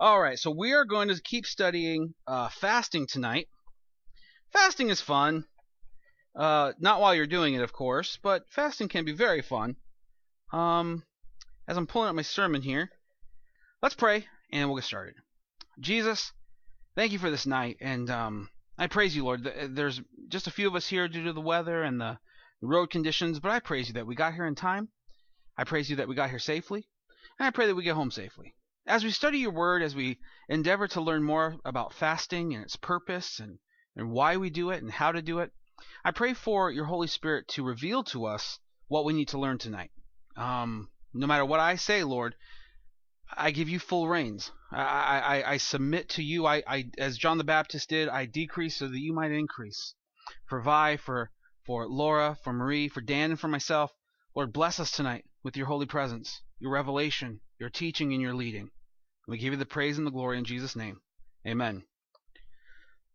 All right, so we are going to keep studying uh, fasting tonight. Fasting is fun. Uh, not while you're doing it, of course, but fasting can be very fun. Um, as I'm pulling up my sermon here, let's pray and we'll get started. Jesus, thank you for this night, and um, I praise you, Lord. There's just a few of us here due to the weather and the road conditions, but I praise you that we got here in time. I praise you that we got here safely, and I pray that we get home safely. As we study your word, as we endeavor to learn more about fasting and its purpose and, and why we do it and how to do it, I pray for your Holy Spirit to reveal to us what we need to learn tonight. Um, no matter what I say, Lord, I give you full reins. I, I, I submit to you. I, I, as John the Baptist did, I decrease so that you might increase. For Vi, for for Laura, for Marie, for Dan, and for myself, Lord, bless us tonight with your holy presence, your revelation, your teaching, and your leading. We give you the praise and the glory in Jesus' name. Amen.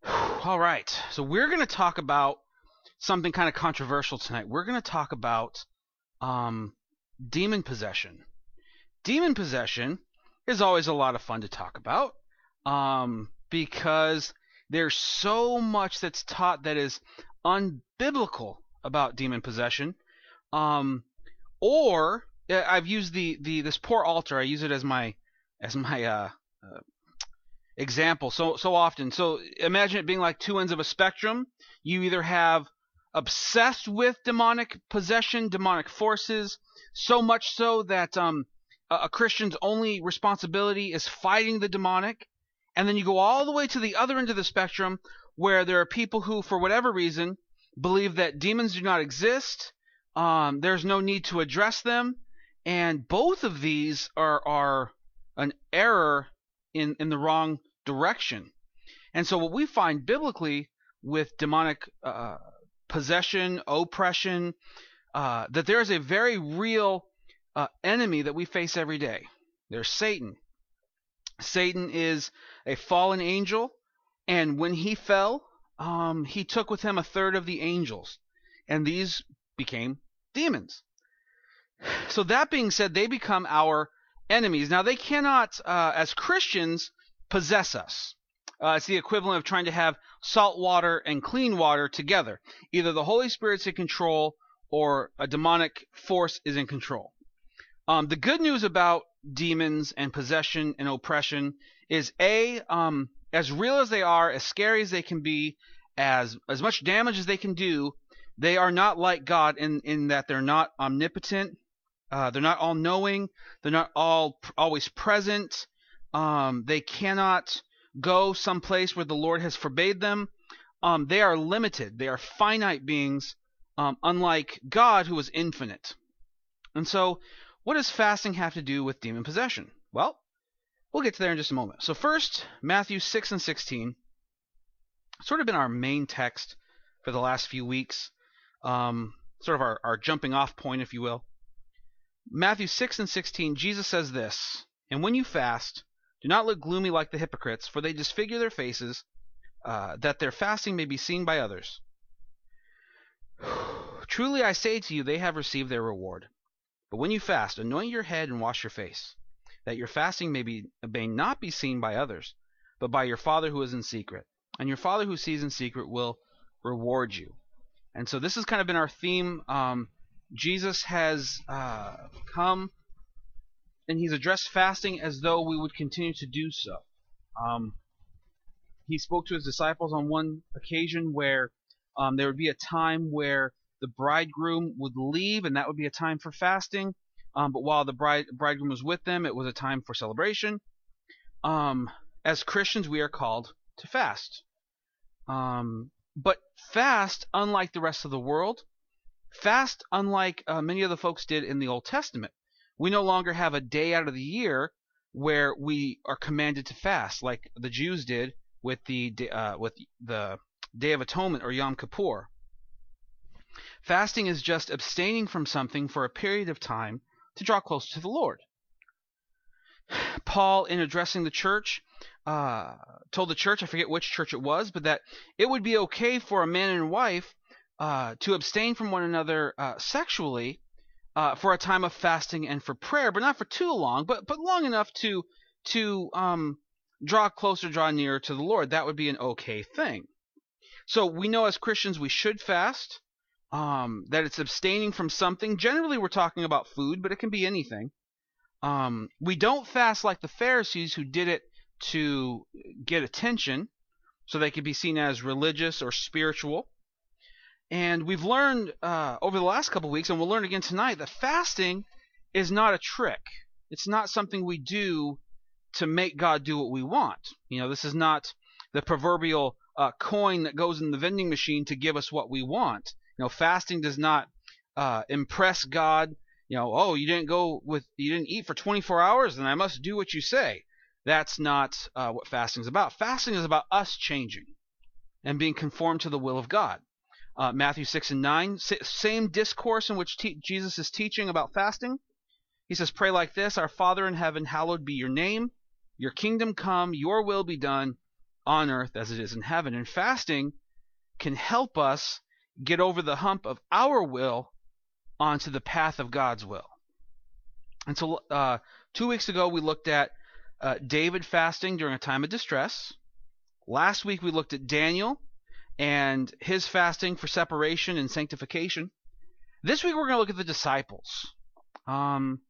All right, so we're going to talk about something kind of controversial tonight. We're going to talk about um, demon possession. Demon possession is always a lot of fun to talk about um, because there's so much that's taught that is unbiblical about demon possession. Um, or I've used the, the this poor altar. I use it as my as my uh, uh, example so so often. So imagine it being like two ends of a spectrum. You either have obsessed with demonic possession, demonic forces, so much so that um, a, a Christian's only responsibility is fighting the demonic, and then you go all the way to the other end of the spectrum where there are people who, for whatever reason, believe that demons do not exist. Um, there's no need to address them, and both of these are are an error in in the wrong direction. And so what we find biblically with demonic uh, possession, oppression, uh, that there is a very real uh, enemy that we face every day. There's Satan. Satan is a fallen angel, and when he fell, um, he took with him a third of the angels, and these became demons. So that being said, they become our enemies. Now, they cannot, uh, as Christians, possess us. Uh, it's the equivalent of trying to have salt water and clean water together. Either the Holy Spirit's in control or a demonic force is in control. Um, the good news about demons and possession and oppression is A, um, as real as they are, as scary as they can be, as, as much damage as they can do, they are not like God in, in that they're not omnipotent, uh, they're not all knowing. They're not all always present. Um, they cannot go someplace where the Lord has forbade them. Um, they are limited. They are finite beings, um, unlike God, who is infinite. And so, what does fasting have to do with demon possession? Well, we'll get to there in just a moment. So, first, Matthew 6 and 16. Sort of been our main text for the last few weeks. Um, sort of our, our jumping off point, if you will. Matthew 6 and 16, Jesus says this And when you fast, do not look gloomy like the hypocrites, for they disfigure their faces, uh, that their fasting may be seen by others. Truly I say to you, they have received their reward. But when you fast, anoint your head and wash your face, that your fasting may, be, may not be seen by others, but by your Father who is in secret. And your Father who sees in secret will reward you. And so this has kind of been our theme um, Jesus has uh, come and he's addressed fasting as though we would continue to do so. Um, he spoke to his disciples on one occasion where um, there would be a time where the bridegroom would leave, and that would be a time for fasting. Um, but while the bride, bridegroom was with them, it was a time for celebration. Um, as Christians, we are called to fast. Um, but fast, unlike the rest of the world, Fast, unlike uh, many of the folks did in the Old Testament, we no longer have a day out of the year where we are commanded to fast, like the Jews did with the uh, with the Day of Atonement or Yom Kippur. Fasting is just abstaining from something for a period of time to draw closer to the Lord. Paul, in addressing the church, uh, told the church, I forget which church it was, but that it would be okay for a man and wife uh, to abstain from one another uh, sexually uh, for a time of fasting and for prayer, but not for too long, but but long enough to to um, draw closer, draw nearer to the Lord. That would be an okay thing. So we know as Christians we should fast, um, that it's abstaining from something. Generally, we're talking about food, but it can be anything. Um, we don't fast like the Pharisees who did it to get attention, so they could be seen as religious or spiritual. And we've learned uh, over the last couple weeks, and we'll learn again tonight, that fasting is not a trick. It's not something we do to make God do what we want. You know, this is not the proverbial uh, coin that goes in the vending machine to give us what we want. You know, fasting does not uh, impress God. You know, oh, you didn't go with, you didn't eat for 24 hours, then I must do what you say. That's not uh, what fasting is about. Fasting is about us changing and being conformed to the will of God. Uh, Matthew 6 and 9, same discourse in which te- Jesus is teaching about fasting. He says, Pray like this Our Father in heaven, hallowed be your name. Your kingdom come, your will be done on earth as it is in heaven. And fasting can help us get over the hump of our will onto the path of God's will. And so, uh, two weeks ago, we looked at uh, David fasting during a time of distress. Last week, we looked at Daniel and his fasting for separation and sanctification. This week, we're going to look at the disciples. Um,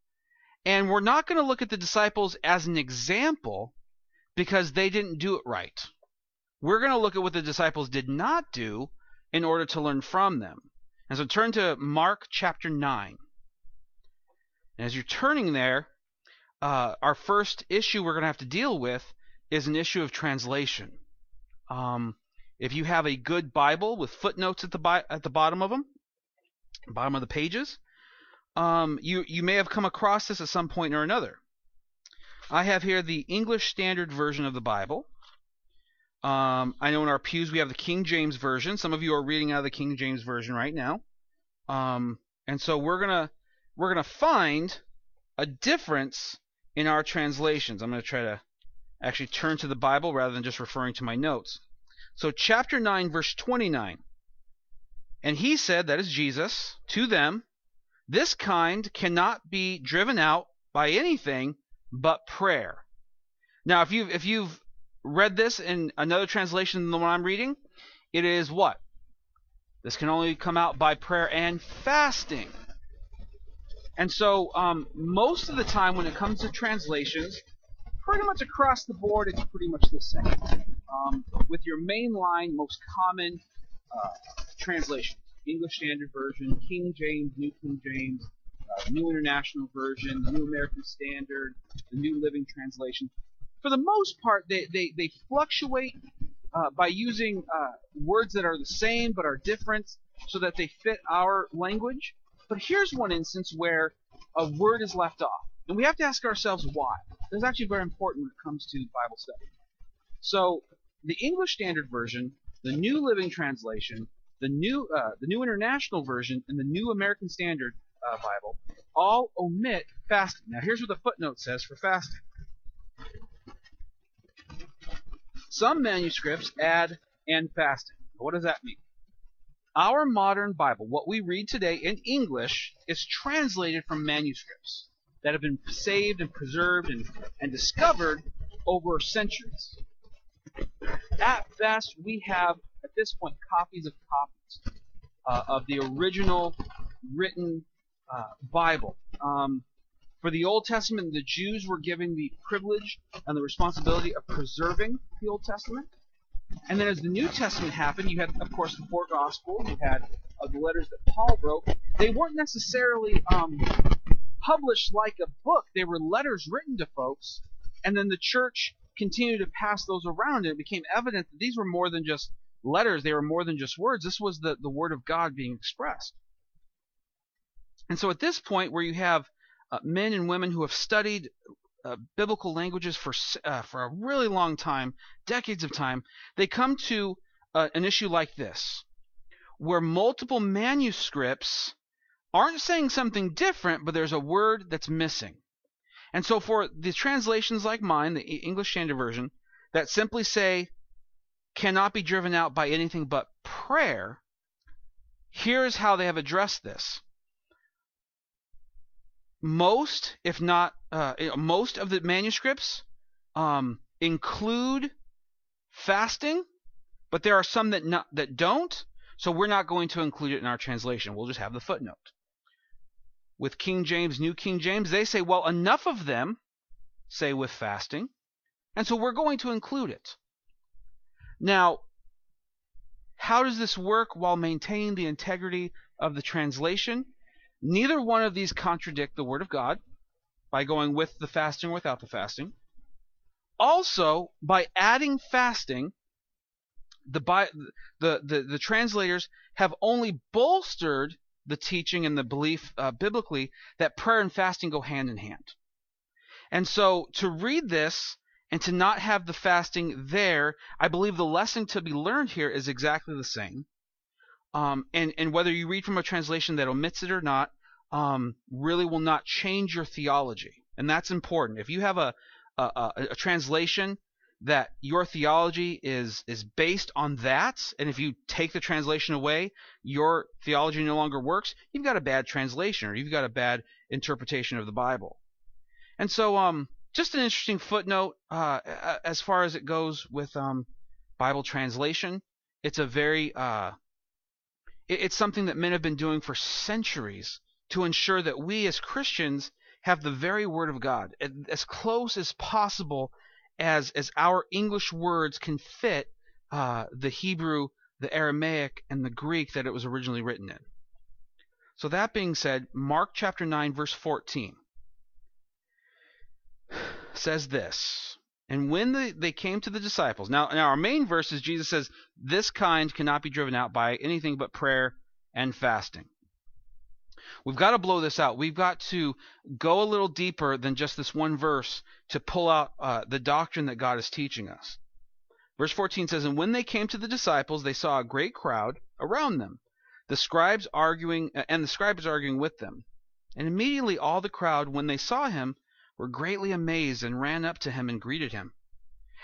and we're not going to look at the disciples as an example because they didn't do it right. We're going to look at what the disciples did not do in order to learn from them. And so turn to Mark chapter 9. And as you're turning there, uh, our first issue we're going to have to deal with is an issue of translation. Um, if you have a good Bible with footnotes at the bi- at the bottom of them, bottom of the pages, um, you you may have come across this at some point or another. I have here the English Standard Version of the Bible. Um, I know in our pews we have the King James Version. Some of you are reading out of the King James Version right now, um, and so we're gonna we're gonna find a difference in our translations. I'm gonna try to actually turn to the Bible rather than just referring to my notes. So chapter 9 verse 29. And he said, that is Jesus, to them, this kind cannot be driven out by anything but prayer. Now, if you've if you've read this in another translation than the one I'm reading, it is what? This can only come out by prayer and fasting. And so, um, most of the time when it comes to translations, pretty much across the board, it's pretty much the same. Um, with your mainline, most common uh, translations. English Standard Version, King James, New King James, uh, New International Version, the New American Standard, the New Living Translation. For the most part, they, they, they fluctuate uh, by using uh, words that are the same but are different so that they fit our language. But here's one instance where a word is left off. And we have to ask ourselves why. This is actually very important when it comes to Bible study. So, the English Standard Version, the New Living Translation, the new uh, the New International Version and the New American Standard uh, Bible all omit fasting. Now here's what the footnote says for fasting. Some manuscripts add and fasting. What does that mean? Our modern Bible, what we read today in English, is translated from manuscripts that have been saved and preserved and, and discovered over centuries. At best, we have at this point copies of copies uh, of the original written uh, Bible. Um, for the Old Testament, the Jews were given the privilege and the responsibility of preserving the Old Testament. And then as the New Testament happened, you had, of course, the four Gospels. You had uh, the letters that Paul wrote. They weren't necessarily um, published like a book. They were letters written to folks, and then the church continued to pass those around, and it became evident that these were more than just letters, they were more than just words. This was the, the Word of God being expressed. And so at this point, where you have uh, men and women who have studied uh, biblical languages for uh, for a really long time, decades of time, they come to uh, an issue like this, where multiple manuscripts aren't saying something different, but there's a word that's missing. And so for the translations like mine, the English Standard Version, that simply say cannot be driven out by anything but prayer, here's how they have addressed this. Most, if not uh, most of the manuscripts, um, include fasting, but there are some that not, that don't. So we're not going to include it in our translation. We'll just have the footnote. With King James, New King James, they say, well, enough of them say with fasting, and so we're going to include it. Now, how does this work while maintaining the integrity of the translation? Neither one of these contradict the Word of God by going with the fasting or without the fasting. Also, by adding fasting, the, the, the, the translators have only bolstered the teaching and the belief uh, biblically that prayer and fasting go hand in hand. And so to read this and to not have the fasting there, I believe the lesson to be learned here is exactly the same. Um, and, and whether you read from a translation that omits it or not, um, really will not change your theology. And that's important. If you have a, a, a, a translation that your theology is is based on that, and if you take the translation away, your theology no longer works, you've got a bad translation or you've got a bad interpretation of the Bible. And so, um, just an interesting footnote uh, as far as it goes with um, Bible translation. It's a very uh, it, it's something that men have been doing for centuries to ensure that we as Christians have the very Word of God as close as possible as as our English words can fit uh, the Hebrew, the Aramaic, and the Greek that it was originally written in. So that being said, Mark chapter 9 verse 14 says this. And when the, they came to the disciples, now, now our main verse is Jesus says, This kind cannot be driven out by anything but prayer and fasting. We've got to blow this out. We've got to go a little deeper than just this one verse to pull out uh, the doctrine that God is teaching us. Verse 14 says, And when they came to the disciples, they saw a great crowd around them, the scribes arguing, and the scribes arguing with them. And immediately all the crowd, when they saw him, were greatly amazed and ran up to him and greeted him.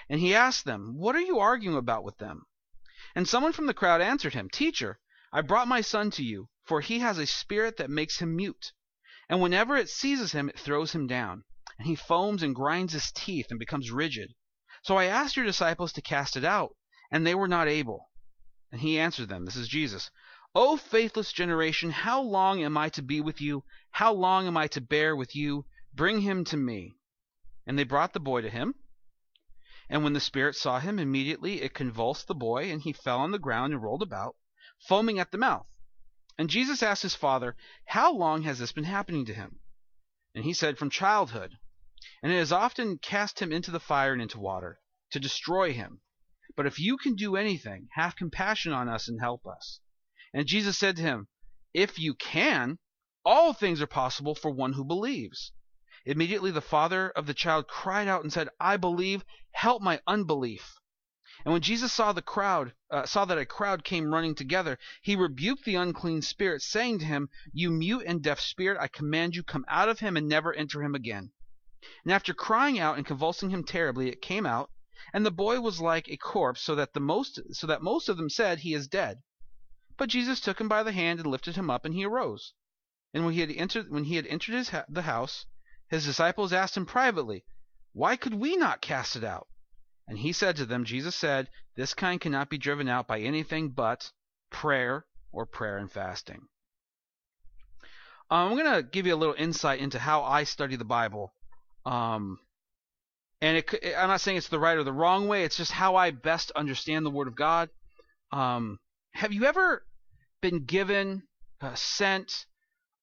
And he asked them, What are you arguing about with them? And someone from the crowd answered him, Teacher, I brought my son to you, for he has a spirit that makes him mute. And whenever it seizes him, it throws him down, and he foams and grinds his teeth and becomes rigid. So I asked your disciples to cast it out, and they were not able. And he answered them, This is Jesus. O faithless generation, how long am I to be with you? How long am I to bear with you? Bring him to me. And they brought the boy to him. And when the spirit saw him, immediately it convulsed the boy, and he fell on the ground and rolled about, foaming at the mouth. And Jesus asked his father, How long has this been happening to him? And he said, From childhood. And it has often cast him into the fire and into water, to destroy him. But if you can do anything, have compassion on us and help us. And Jesus said to him, If you can, all things are possible for one who believes. Immediately the father of the child cried out and said, I believe, help my unbelief. And when Jesus saw the crowd, uh, saw that a crowd came running together, he rebuked the unclean spirit, saying to him, You mute and deaf spirit, I command you, come out of him and never enter him again. And after crying out and convulsing him terribly, it came out, and the boy was like a corpse, so that the most so that most of them said, He is dead. But Jesus took him by the hand and lifted him up, and he arose. And when he had entered when he had entered his the house, his disciples asked him privately, Why could we not cast it out? And he said to them, Jesus said, This kind cannot be driven out by anything but prayer or prayer and fasting. Um, I'm going to give you a little insight into how I study the Bible. Um, and it, I'm not saying it's the right or the wrong way, it's just how I best understand the Word of God. Um, have you ever been given, uh, sent,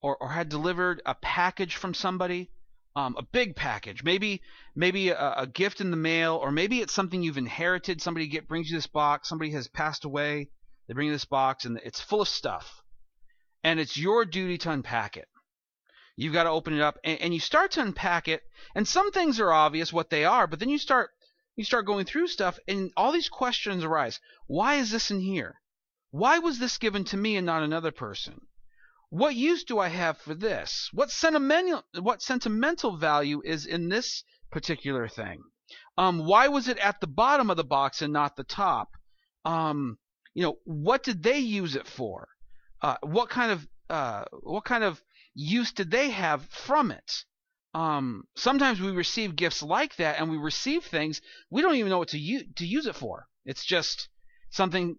or, or had delivered a package from somebody um, a big package, maybe maybe a, a, gift in the mail, or maybe it's something you've inherited. Somebody get brings you this box. Somebody has passed away. They bring you this box, and it's full of stuff, and it's your duty to unpack it. You've got to open it up, and, and you start to unpack it. And some things are obvious what they are, but then you start you start going through stuff, and all these questions arise. Why is this in here? Why was this given to me and not another person? What use do I have for this? What sentimental what sentimental value is in this particular thing? Um, why was it at the bottom of the box and not the top? Um, you know, what did they use it for? Uh, what kind of uh, what kind of use did they have from it? um, sometimes we receive gifts like that, and we receive things we don't even know what to to use it for. It's just something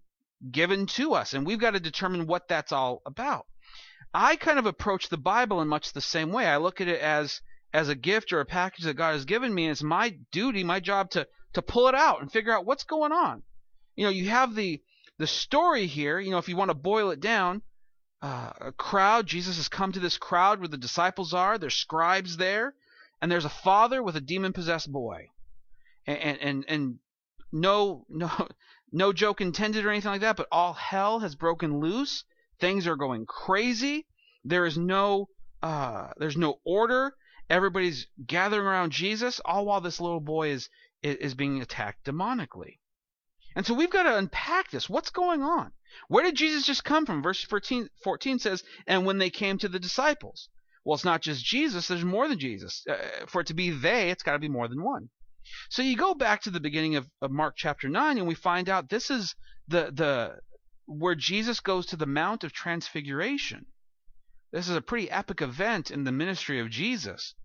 given to us, and we've got to determine what that's all about. I kind of approach the Bible in much the same way. I look at it as as a gift or a package that God has given me, and it's my duty, my job to to pull it out and figure out what's going on. You know, you have the the story here. You know, if you want to boil it down, uh, a crowd. Jesus has come to this crowd where the disciples are. There's scribes there, and there's a father with a demon possessed boy, and and and no no no joke intended or anything like that. But all hell has broken loose. Things are going crazy. There is no uh, there's no order. Everybody's gathering around Jesus, all while this little boy is is being attacked demonically. And so we've got to unpack this. What's going on? Where did Jesus just come from? Verse 14, 14 says, And when they came to the disciples. Well, it's not just Jesus, there's more than Jesus. Uh, for it to be they, it's got to be more than one. So you go back to the beginning of, of Mark chapter 9, and we find out this is the, the where Jesus goes to the Mount of Transfiguration. This is a pretty epic event in the ministry of Jesus.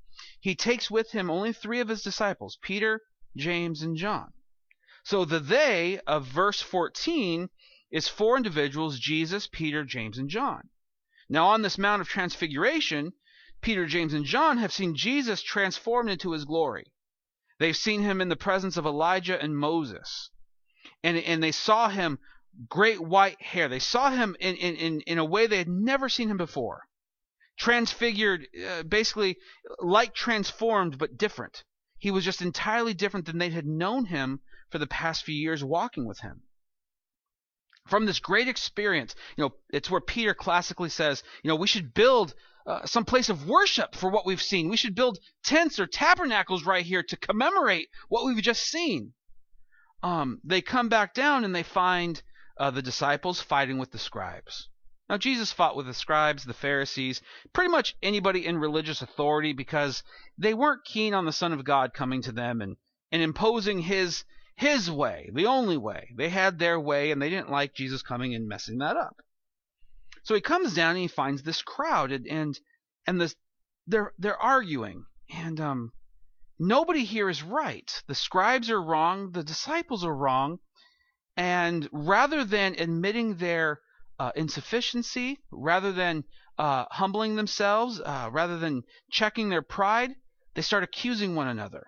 He takes with him only three of his disciples Peter, James, and John. So the they of verse 14 is four individuals Jesus, Peter, James, and John. Now, on this Mount of Transfiguration, Peter, James, and John have seen Jesus transformed into his glory. They've seen him in the presence of Elijah and Moses. And, and they saw him great white hair. They saw him in, in, in a way they had never seen him before. Transfigured, uh, basically like transformed, but different. He was just entirely different than they had known him for the past few years walking with him. From this great experience, you know, it's where Peter classically says, you know, we should build uh, some place of worship for what we've seen. We should build tents or tabernacles right here to commemorate what we've just seen. Um, they come back down and they find uh, the disciples fighting with the scribes. Now, Jesus fought with the scribes, the Pharisees, pretty much anybody in religious authority because they weren't keen on the Son of God coming to them and, and imposing his his way, the only way. They had their way and they didn't like Jesus coming and messing that up. So he comes down and he finds this crowd and and, and this they're they're arguing and um nobody here is right. The scribes are wrong, the disciples are wrong, and rather than admitting their uh, insufficiency, rather than uh, humbling themselves, uh, rather than checking their pride, they start accusing one another.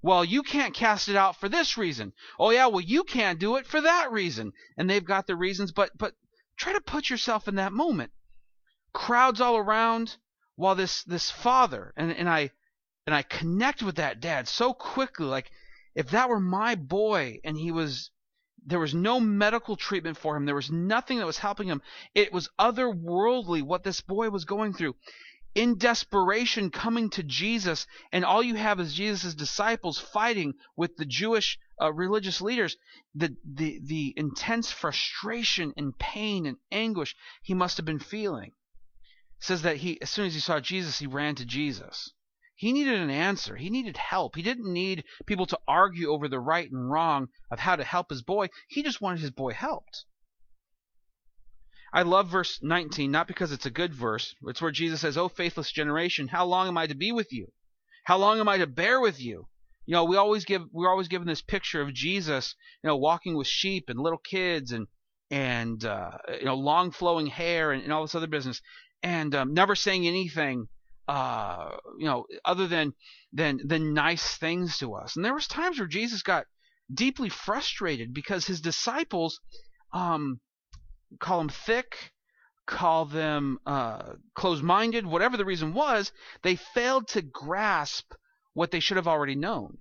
Well, you can't cast it out for this reason. Oh yeah, well you can't do it for that reason. And they've got the reasons, but but try to put yourself in that moment. Crowds all around while this this father and and I and I connect with that dad so quickly like if that were my boy and he was there was no medical treatment for him. There was nothing that was helping him. It was otherworldly what this boy was going through. In desperation, coming to Jesus, and all you have is Jesus' disciples fighting with the Jewish uh, religious leaders. The, the, the intense frustration and pain and anguish he must have been feeling. It says that he, as soon as he saw Jesus, he ran to Jesus. He needed an answer. He needed help. He didn't need people to argue over the right and wrong of how to help his boy. He just wanted his boy helped. I love verse 19, not because it's a good verse. It's where Jesus says, "O faithless generation, how long am I to be with you? How long am I to bear with you?" You know, we always give we're always given this picture of Jesus, you know, walking with sheep and little kids and and uh, you know, long flowing hair and, and all this other business, and um, never saying anything uh, you know, other than than than nice things to us. And there was times where Jesus got deeply frustrated because his disciples um, call him thick, call them uh, closed-minded, whatever the reason was, they failed to grasp what they should have already known.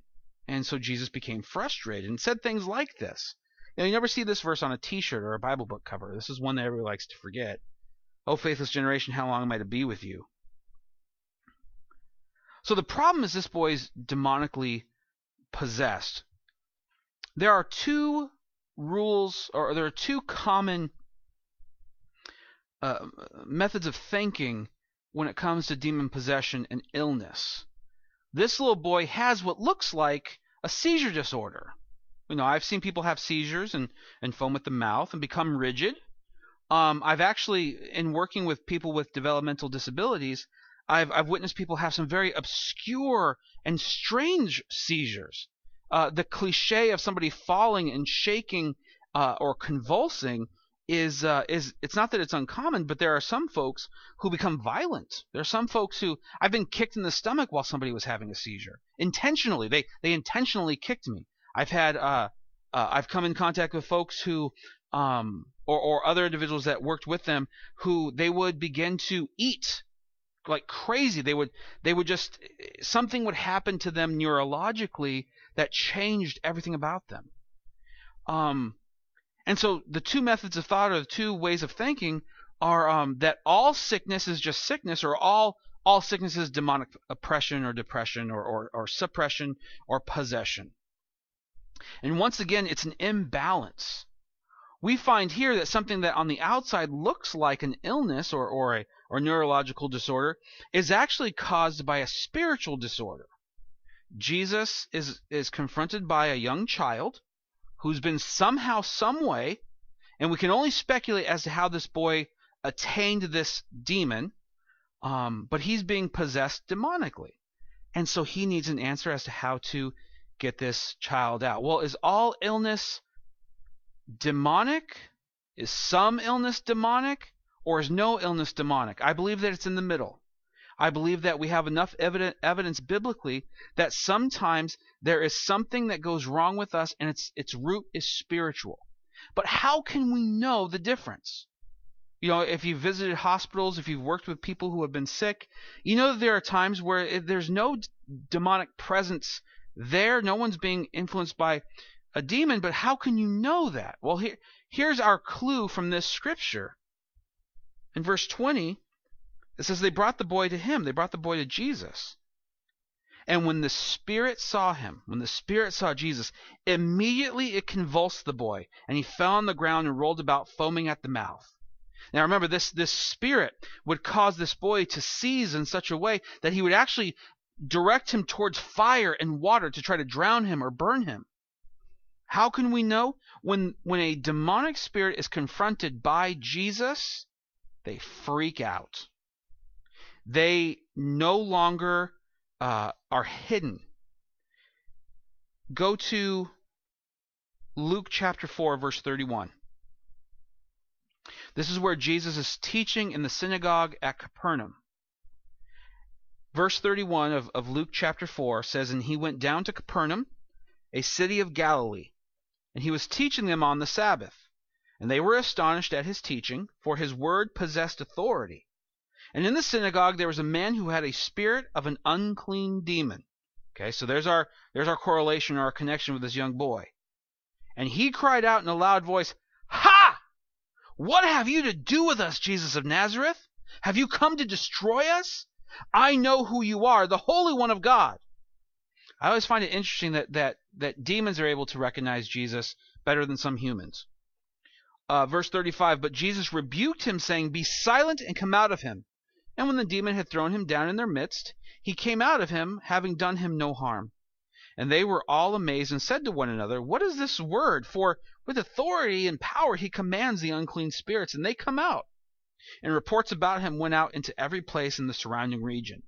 And so Jesus became frustrated and said things like this. Now, you never see this verse on a T-shirt or a Bible book cover. This is one that everybody likes to forget. Oh, faithless generation, how long am I to be with you? So the problem is this boy is demonically possessed. There are two rules, or there are two common uh, methods of thinking when it comes to demon possession and illness. This little boy has what looks like a seizure disorder. You know, I've seen people have seizures and, and foam at the mouth and become rigid. Um, I've actually, in working with people with developmental disabilities, I've I've witnessed people have some very obscure and strange seizures. Uh, the cliche of somebody falling and shaking uh, or convulsing is uh, is it's not that it's uncommon, but there are some folks who become violent. There are some folks who I've been kicked in the stomach while somebody was having a seizure intentionally. They they intentionally kicked me. I've had uh, uh I've come in contact with folks who um or or other individuals that worked with them who they would begin to eat like crazy. They would they would just something would happen to them neurologically that changed everything about them. Um and so the two methods of thought or the two ways of thinking are um, that all sickness is just sickness, or all all sickness is demonic oppression or depression or, or, or suppression or possession. And once again, it's an imbalance. We find here that something that on the outside looks like an illness or, or a or neurological disorder is actually caused by a spiritual disorder. Jesus is is confronted by a young child who's been somehow, some way, and we can only speculate as to how this boy attained this demon, um, but he's being possessed demonically. And so he needs an answer as to how to get this child out. Well, is all illness demonic? Is some illness demonic? Or is no illness demonic? I believe that it's in the middle. I believe that we have enough evident, evidence biblically that sometimes there is something that goes wrong with us and its its root is spiritual. But how can we know the difference? You know, if you've visited hospitals, if you've worked with people who have been sick, you know that there are times where there's no demonic presence there. No one's being influenced by a demon, but how can you know that? Well, here, here's our clue from this scripture. In verse 20, it says they brought the boy to him. They brought the boy to Jesus. And when the Spirit saw him, when the Spirit saw Jesus, immediately it convulsed the boy, and he fell on the ground and rolled about, foaming at the mouth. Now remember, this, this Spirit would cause this boy to seize in such a way that he would actually direct him towards fire and water to try to drown him or burn him. How can we know? When, when a demonic spirit is confronted by Jesus, they freak out they no longer uh, are hidden. Go to Luke chapter 4, verse 31. This is where Jesus is teaching in the synagogue at Capernaum. Verse 31 of, of Luke chapter 4 says, And he went down to Capernaum, a city of Galilee, and he was teaching them on the Sabbath. And they were astonished at his teaching, for his word possessed authority. And in the synagogue there was a man who had a spirit of an unclean demon. Okay, so there's our there's our correlation or our connection with this young boy. And he cried out in a loud voice, Ha! What have you to do with us, Jesus of Nazareth? Have you come to destroy us? I know who you are, the Holy One of God. I always find it interesting that that that demons are able to recognize Jesus better than some humans. Uh, verse 35 But Jesus rebuked him, saying, Be silent and come out of him. And when the demon had thrown him down in their midst, he came out of him, having done him no harm. And they were all amazed, and said to one another, What is this word? For with authority and power he commands the unclean spirits, and they come out. And reports about him went out into every place in the surrounding region.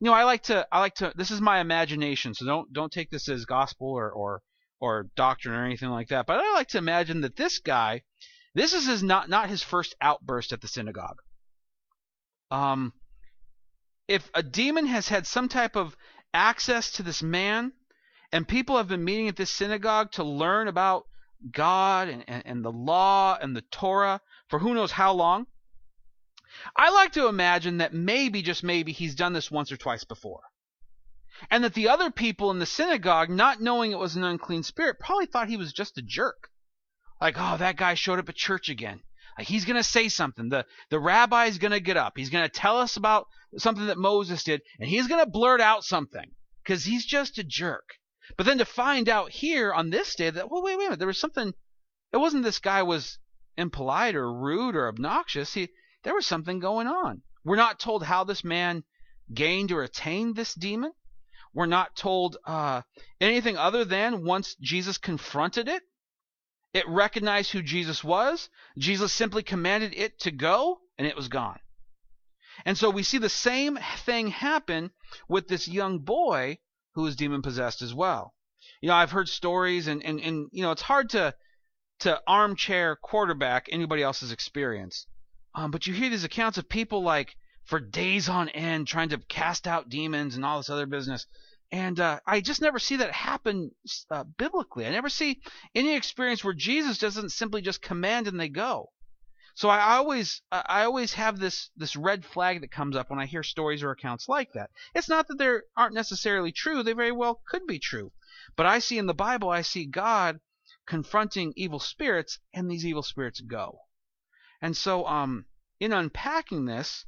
You know, I like to, I like to. This is my imagination, so don't don't take this as gospel or or or doctrine or anything like that. But I like to imagine that this guy, this is his not not his first outburst at the synagogue. Um, if a demon has had some type of access to this man, and people have been meeting at this synagogue to learn about God and, and, and, the law and the Torah for who knows how long, I like to imagine that maybe, just maybe, he's done this once or twice before. And that the other people in the synagogue, not knowing it was an unclean spirit, probably thought he was just a jerk. Like, oh, that guy showed up at church again. He's going to say something. The, the rabbi is going to get up. He's going to tell us about something that Moses did, and he's going to blurt out something because he's just a jerk. But then to find out here on this day that, well, wait, wait a minute, there was something. It wasn't this guy was impolite or rude or obnoxious. He, there was something going on. We're not told how this man gained or attained this demon. We're not told uh, anything other than once Jesus confronted it, it recognized who Jesus was. Jesus simply commanded it to go, and it was gone. And so we see the same thing happen with this young boy who is demon possessed as well. You know, I've heard stories and, and, and you know, it's hard to to armchair quarterback anybody else's experience. Um, but you hear these accounts of people like for days on end trying to cast out demons and all this other business. And uh, I just never see that happen uh, biblically. I never see any experience where Jesus doesn't simply just command and they go. So I always I always have this this red flag that comes up when I hear stories or accounts like that. It's not that they aren't necessarily true; they very well could be true. But I see in the Bible, I see God confronting evil spirits, and these evil spirits go. And so, um, in unpacking this,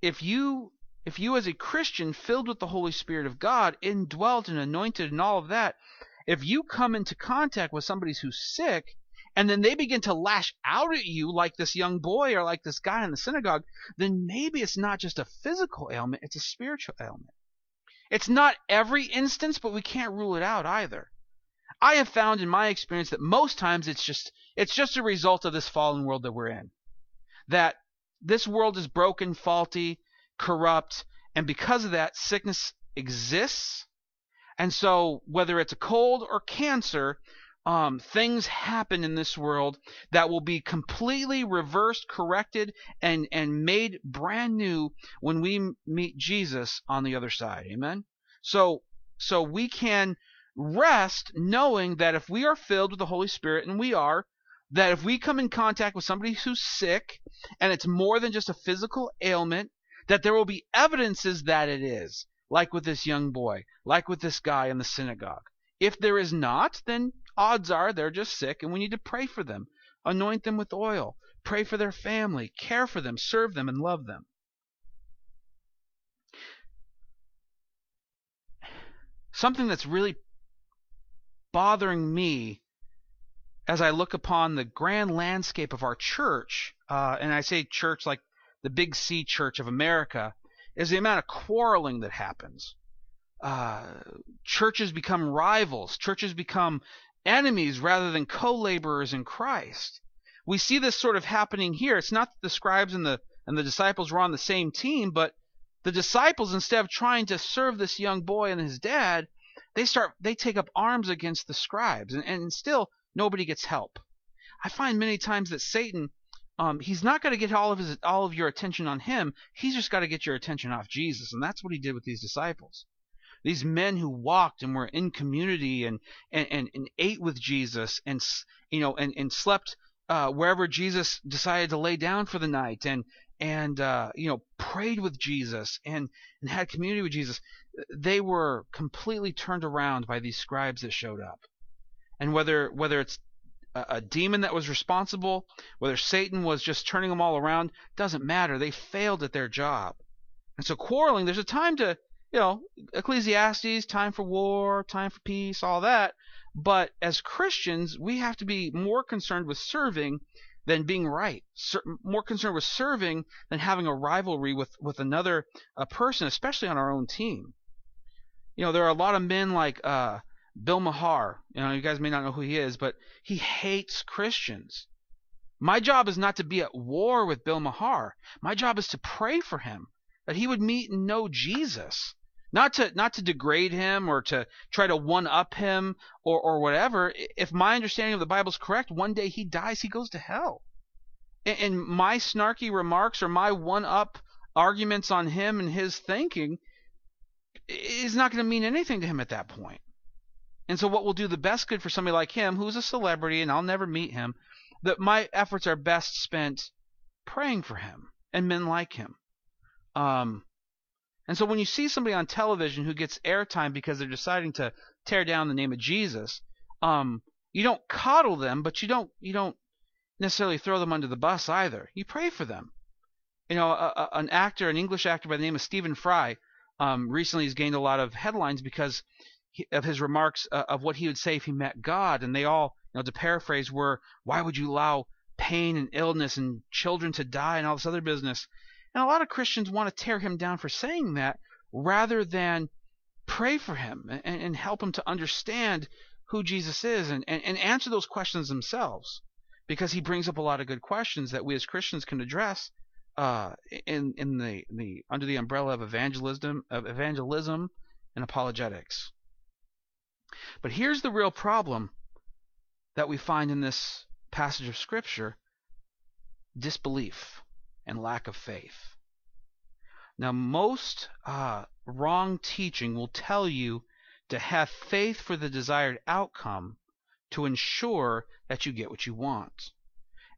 if you if you as a Christian filled with the Holy Spirit of God, indwelt and anointed and all of that, if you come into contact with somebody who's sick, and then they begin to lash out at you like this young boy or like this guy in the synagogue, then maybe it's not just a physical ailment, it's a spiritual ailment. It's not every instance, but we can't rule it out either. I have found in my experience that most times it's just it's just a result of this fallen world that we're in. That this world is broken, faulty, corrupt, and because of that sickness exists. And so whether it's a cold or cancer, um, things happen in this world that will be completely reversed, corrected, and and made brand new when we meet Jesus on the other side. Amen. So so we can rest knowing that if we are filled with the Holy Spirit, and we are, that if we come in contact with somebody who's sick and it's more than just a physical ailment, that there will be evidences that it is, like with this young boy, like with this guy in the synagogue. If there is not, then odds are they're just sick and we need to pray for them, anoint them with oil, pray for their family, care for them, serve them, and love them. Something that's really bothering me as I look upon the grand landscape of our church, uh, and I say church like the big C church of America, is the amount of quarreling that happens. Uh, churches become rivals. Churches become enemies rather than co-laborers in Christ. We see this sort of happening here. It's not that the scribes and the and the disciples were on the same team, but the disciples instead of trying to serve this young boy and his dad, they start they take up arms against the scribes and, and still nobody gets help. I find many times that Satan um, he's not going to get all of his all of your attention on him. He's just got to get your attention off Jesus, and that's what he did with these disciples these men who walked and were in community and and, and, and ate with Jesus and you know and, and slept uh, wherever Jesus decided to lay down for the night and and uh, you know prayed with Jesus and and had community with Jesus they were completely turned around by these scribes that showed up. And whether whether it's a, a demon that was responsible whether Satan was just turning them all around doesn't matter. They failed at their job. And so quarreling there's a time to you know, Ecclesiastes, time for war, time for peace, all that. But as Christians, we have to be more concerned with serving than being right. more concerned with serving than having a rivalry with with another uh, person, especially on our own team. You know, there are a lot of men like uh, Bill Maher. You know, you guys may not know who he is, but he hates Christians. My job is not to be at war with Bill Maher. My job is to pray for him that he would meet and know Jesus not to not to degrade him or to try to one up him or or whatever. If my understanding of the bible is correct one day he dies he goes to hell. And, and my snarky remarks or my one up arguments on him and his thinking is not going to mean anything to him at that point. point. And so what will do the best good for somebody like him who's a celebrity and I'll never meet him that my efforts are best spent praying for him and men like him. Um and so when you see somebody on television who gets airtime because they're deciding to tear down the name of Jesus, um, you don't coddle them, but you don't you don't necessarily throw them under the bus either. You pray for them. You know, a, a, an actor, an English actor by the name of Stephen Fry, um, recently has gained a lot of headlines because he, of his remarks uh, of what he would say if he met God, and they all, you know, to paraphrase, were, "Why would you allow pain and illness and children to die and all this other business?" And a lot of Christians want to tear him down for saying that rather than pray for him and, and help him to understand who Jesus is and, and, and answer those questions themselves. Because he brings up a lot of good questions that we as Christians can address uh, in in the the under the umbrella of evangelism of evangelism and apologetics. But here's the real problem that we find in this passage of scripture: disbelief and lack of faith. Now, most uh, wrong teaching will tell you to have faith for the desired outcome to ensure that you get what you want.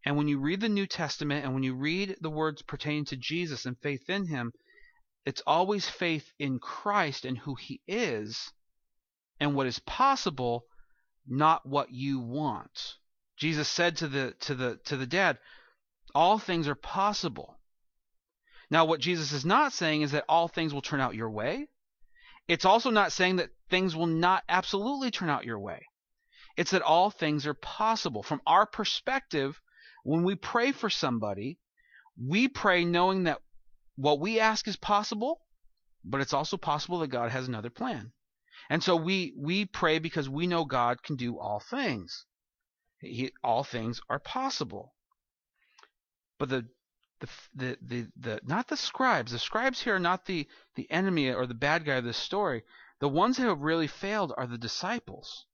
And when you read the New Testament and when you read the words pertaining to Jesus and faith in him, it's always faith in Christ and who he is and what is possible, not what you want. Jesus said to the to the to the dad, all things are possible. Now what Jesus is not saying is that all things will turn out your way. It's also not saying that things will not absolutely turn out your way. It's that all things are possible. From our perspective, when we pray for somebody, we pray knowing that what we ask is possible, but it's also possible that God has another plan. And so we we pray because we know God can do all things. He, all things are possible. But the the, the the the not the scribes. The scribes here are not the the enemy or the bad guy of this story. The ones who have really failed are the disciples.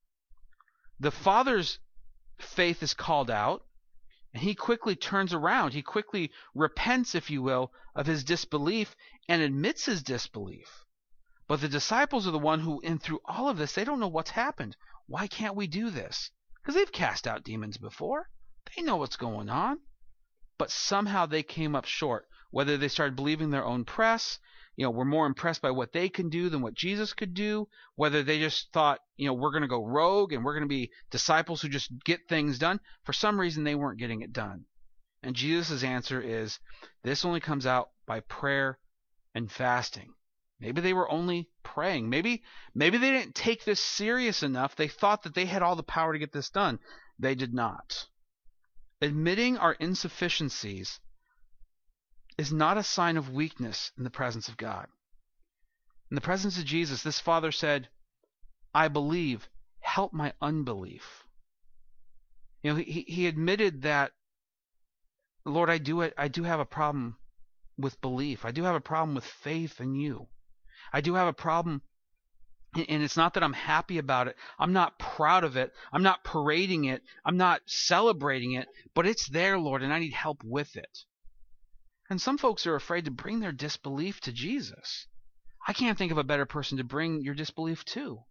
The father's faith is called out, and he quickly turns around. He quickly repents, if you will, of his disbelief and admits his disbelief. But the disciples are the one who, in through all of this, they don't know what's happened. Why can't we do this? Because they've cast out demons before. They know what's going on but somehow they came up short. Whether they started believing their own press, you know, were more impressed by what they can do than what Jesus could do, whether they just thought, you know, we're going to go rogue and we're going to be disciples who just get things done, for some reason they weren't getting it done. And Jesus' answer is this only comes out by prayer and fasting. Maybe they were only praying. Maybe maybe they didn't take this serious enough. They thought that they had all the power to get this done. They did not. Admitting our insufficiencies is not a sign of weakness in the presence of God. In the presence of Jesus, this father said, I believe, help my unbelief. You know, he, he admitted that, Lord, I do it, I do have a problem with belief. I do have a problem with faith in you. I do have a problem and it's not that I'm happy about it. I'm not proud of it. I'm not parading it. I'm not celebrating it, but it's there, Lord, and I need help with it. And some folks are afraid to bring their disbelief to Jesus. I can't think of a better person to bring your disbelief to.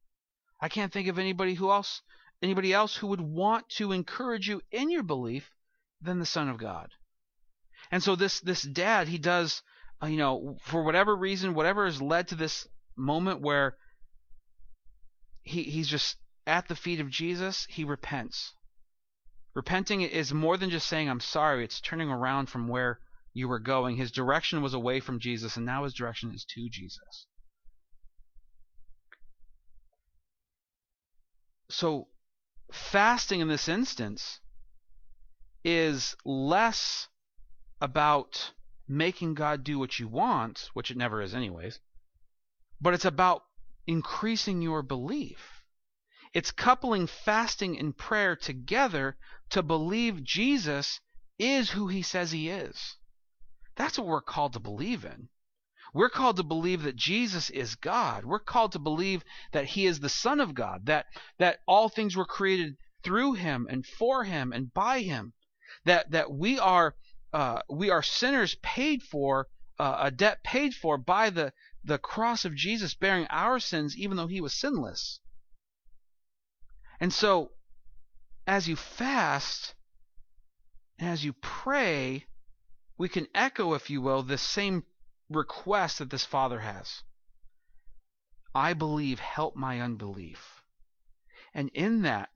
I can't think of anybody who else anybody else who would want to encourage you in your belief than the Son of God. And so this this dad, he does, uh, you know, for whatever reason, whatever has led to this moment where he, he's just at the feet of Jesus, he repents. Repenting is more than just saying, I'm sorry, it's turning around from where you were going. His direction was away from Jesus, and now his direction is to Jesus. So, fasting in this instance is less about making God do what you want, which it never is, anyways, but it's about increasing your belief. It's coupling fasting and prayer together to believe Jesus is who he says he is. That's what we're called to believe in. We're called to believe that Jesus is God. We're called to believe that he is the Son of God, that, that all things were created through him and for him and by him, that, that we are uh, we are sinners paid for, uh, a debt paid for by the, the cross of Jesus bearing our sins even though he was sinless. And so, as you fast, as you pray, we can echo, if you will, this same request that this father has. I believe, help my unbelief. And in that,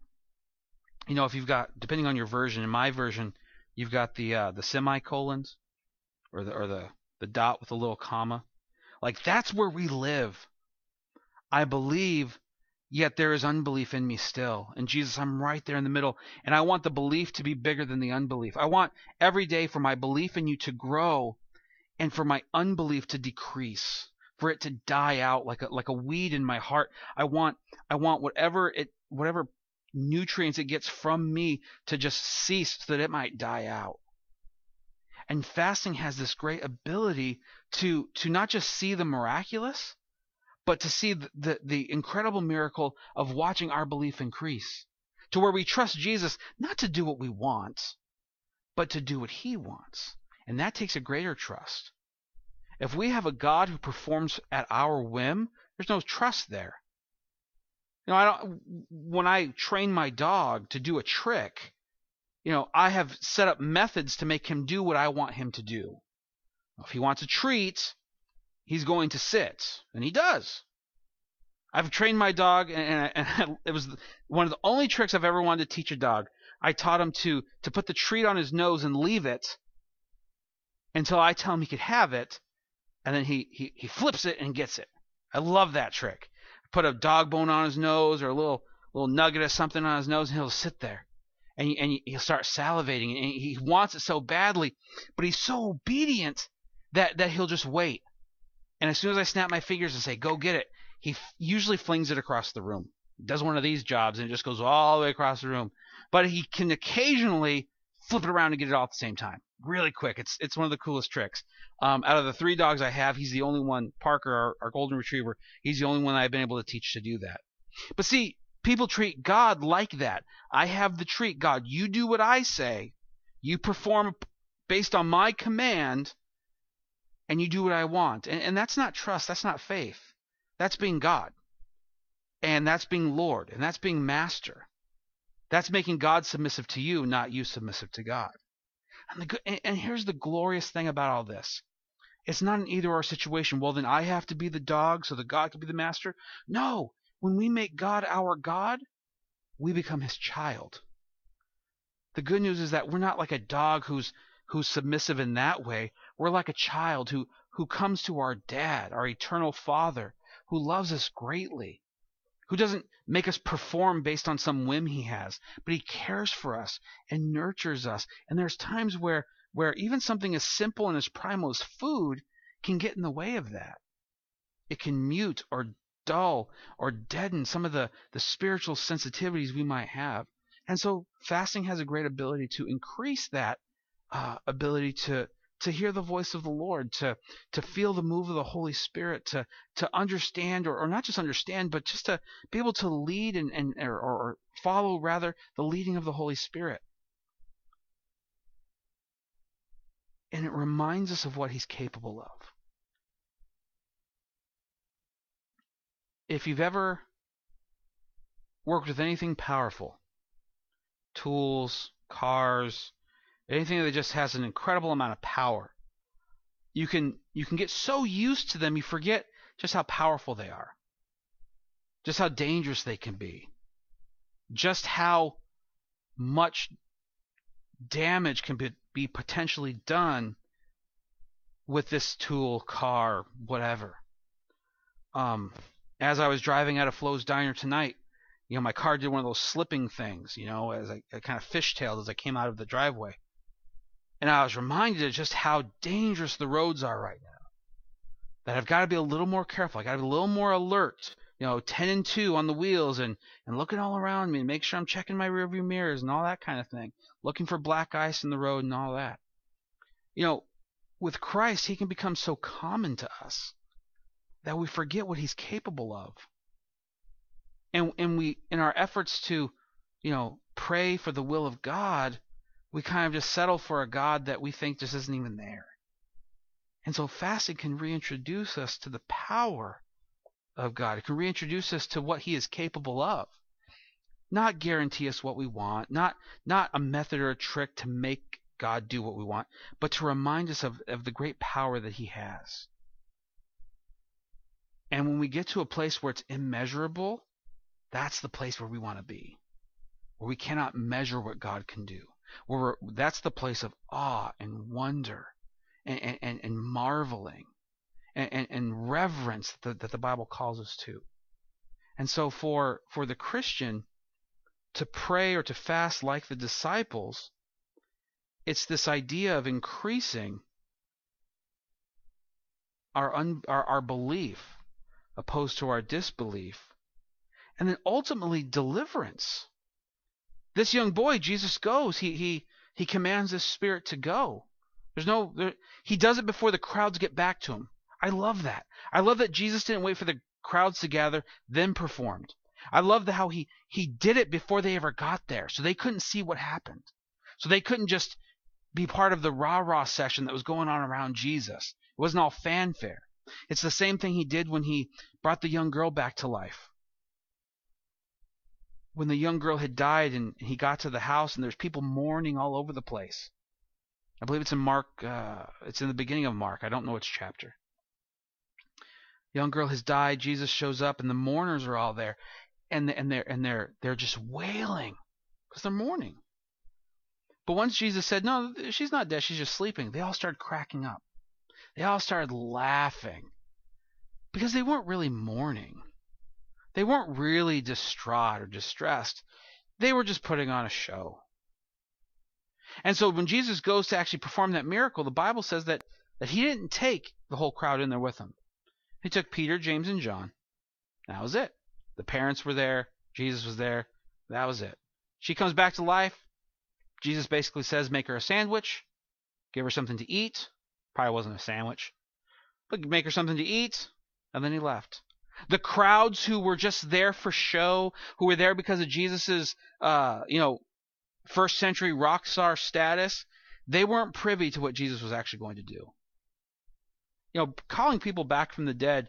you know, if you've got, depending on your version, in my version, you've got the uh, the semicolons, or the or the the dot with a little comma. Like that's where we live. I believe, yet there is unbelief in me still. And Jesus, I'm right there in the middle. And I want the belief to be bigger than the unbelief. I want every day for my belief in you to grow and for my unbelief to decrease, for it to die out like a like a weed in my heart. I want I want whatever it whatever nutrients it gets from me to just cease so that it might die out. And fasting has this great ability to to not just see the miraculous, but to see the, the, the incredible miracle of watching our belief increase to where we trust Jesus not to do what we want, but to do what he wants. And that takes a greater trust. If we have a God who performs at our whim, there's no trust there. You know, I don't when I train my dog to do a trick, you know, I have set up methods to make him do what I want him to do. If he wants a treat, he's going to sit, and he does. I've trained my dog, and, and, it was one of the only tricks I've ever wanted to teach a dog. I taught him to to put the treat on his nose and leave it until I tell him he could have it, and then he he, he flips it and gets it. I love that trick. Put a dog bone on his nose or a little little nugget of something on his nose, and he'll sit there, and and he'll start salivating, and he wants it so badly, but he's so obedient that that he'll just wait. And as soon as I snap my fingers and say, "Go get it," he f- usually flings it across the room. Does one of these jobs and it just goes all the way across the room. But he can occasionally flip it around and get it all at the same time, really quick. It's it's one of the coolest tricks. Um, out of the three dogs I have, he's the only one. Parker, our, our golden retriever, he's the only one I've been able to teach to do that. But see, people treat God like that. I have the treat. God, you do what I say. You perform based on my command, and you do what I want. And, and that's not trust. That's not faith. That's being God. And that's being Lord. And that's being master. That's making God submissive to you, not you submissive to God. And, the, and here's the glorious thing about all this it's not an either or situation. Well, then I have to be the dog so that God can be the master. No. When we make God our God, we become his child. The good news is that we're not like a dog who's who's submissive in that way. We're like a child who who comes to our dad, our eternal father, who loves us greatly, who doesn't make us perform based on some whim he has, but he cares for us and nurtures us. And there's times where where even something as simple and as primal as food can get in the way of that. It can mute or dull or deaden some of the, the spiritual sensitivities we might have. And so fasting has a great ability to increase that uh, ability to to hear the voice of the Lord, to to feel the move of the Holy Spirit, to to understand or, or not just understand, but just to be able to lead and, and or, or follow rather the leading of the Holy Spirit. And it reminds us of what he's capable of. If you've ever worked with anything powerful, tools, cars, anything that just has an incredible amount of power. You can you can get so used to them you forget just how powerful they are. Just how dangerous they can be. Just how much damage can be, be potentially done with this tool, car, whatever. Um, as I was driving out of Flo's Diner tonight, you know, my car did one of those slipping things, you know, as I, I kind of fishtailed as I came out of the driveway. And I was reminded of just how dangerous the roads are right now. That I've got to be a little more careful. I got to be a little more alert. You know, 10 and 2 on the wheels and, and looking all around me and make sure I'm checking my rearview mirrors and all that kind of thing. Looking for black ice in the road and all that. You know, with Christ, He can become so common to us that we forget what He's capable of. And, and we, in our efforts to, you know, pray for the will of God, we kind of just settle for a God that we think just isn't even there. And so fasting can reintroduce us to the power of God. It can reintroduce us to what He is capable of. Not guarantee us what we want, not not a method or a trick to make God do what we want, but to remind us of, of the great power that He has. And when we get to a place where it's immeasurable, that's the place where we want to be. Where we cannot measure what God can do where that's the place of awe and wonder and, and, and marveling and, and, reverence that, that the Bible calls us to. And so for, for the Christian to pray or to fast like the disciples, it's this idea of increasing our, un, our, our belief opposed to our disbelief, and then ultimately deliverance. This young boy, Jesus goes. He he he commands his spirit to go. There's no there, he does it before the crowds get back to him. I love that. I love that Jesus didn't wait for the crowds to gather then performed. I love the, how he he did it before they ever got there, so they couldn't see what happened. So they couldn't just be part of the rah rah session that was going on around Jesus. It wasn't all fanfare. It's the same thing he did when he brought the young girl back to life. When the young girl had died and he got to the house and there's people mourning all over the place. I believe it's in Mark, uh, it's in the beginning of Mark. I don't know which chapter. Young girl has died. Jesus shows up and the mourners are all there. And, and they're, and they're, they're just wailing because they're mourning. But once Jesus said, No, she's not dead, she's just sleeping, they all started cracking up. They all started laughing because they weren't really mourning. They weren't really distraught or distressed. They were just putting on a show. And so when Jesus goes to actually perform that miracle, the Bible says that, that he didn't take the whole crowd in there with him. He took Peter, James, and John. That was it. The parents were there. Jesus was there. That was it. She comes back to life. Jesus basically says, make her a sandwich, give her something to eat. Probably wasn't a sandwich, but make her something to eat, and then he left. The crowds who were just there for show, who were there because of Jesus's, uh, you know, first century rock star status, they weren't privy to what Jesus was actually going to do. You know, calling people back from the dead,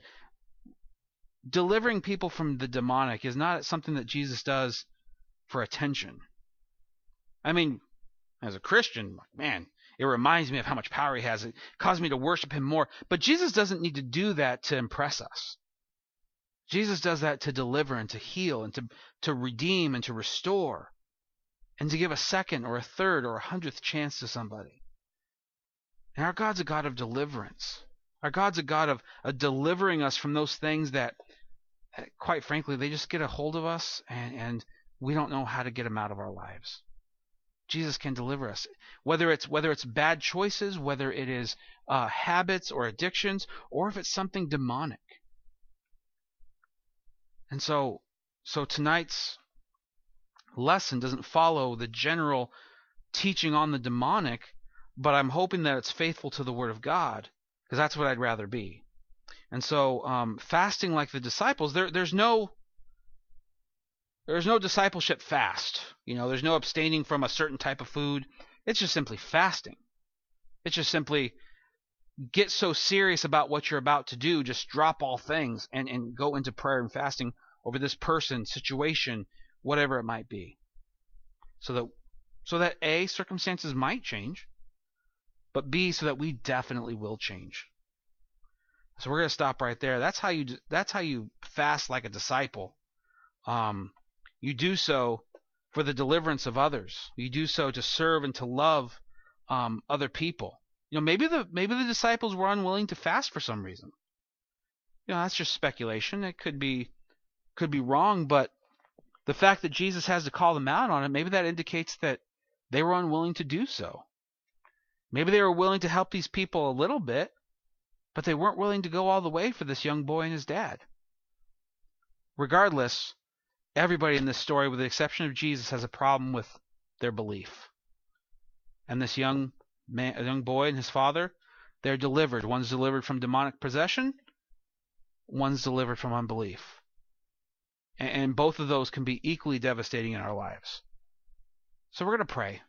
delivering people from the demonic is not something that Jesus does for attention. I mean, as a Christian, man, it reminds me of how much power he has. It causes me to worship him more. But Jesus doesn't need to do that to impress us. Jesus does that to deliver and to heal and to, to redeem and to restore and to give a second or a third or a hundredth chance to somebody. And our God's a God of deliverance. Our God's a God of, of delivering us from those things that, quite frankly, they just get a hold of us and, and we don't know how to get them out of our lives. Jesus can deliver us. Whether it's whether it's bad choices, whether it is uh, habits or addictions, or if it's something demonic. And so, so tonight's lesson doesn't follow the general teaching on the demonic, but I'm hoping that it's faithful to the Word of God, because that's what I'd rather be. And so, um, fasting like the disciples, there, there's no there's no discipleship fast. You know, there's no abstaining from a certain type of food. It's just simply fasting. It's just simply get so serious about what you're about to do, just drop all things and, and go into prayer and fasting over this person, situation, whatever it might be. So that so that A, circumstances might change, but B, so that we definitely will change. So we're gonna stop right there. That's how you that's how you fast like a disciple. Um, you do so for the deliverance of others. You do so to serve and to love um, other people. You know, maybe the maybe the disciples were unwilling to fast for some reason. You know, that's just speculation. It could be could be wrong, but the fact that Jesus has to call them out on it, maybe that indicates that they were unwilling to do so. Maybe they were willing to help these people a little bit, but they weren't willing to go all the way for this young boy and his dad. Regardless, everybody in this story, with the exception of Jesus, has a problem with their belief. And this young man, young boy and his father, they're delivered. One's delivered from demonic possession, one's delivered from unbelief. And, and both of those can be equally devastating in our lives. So we're going to pray.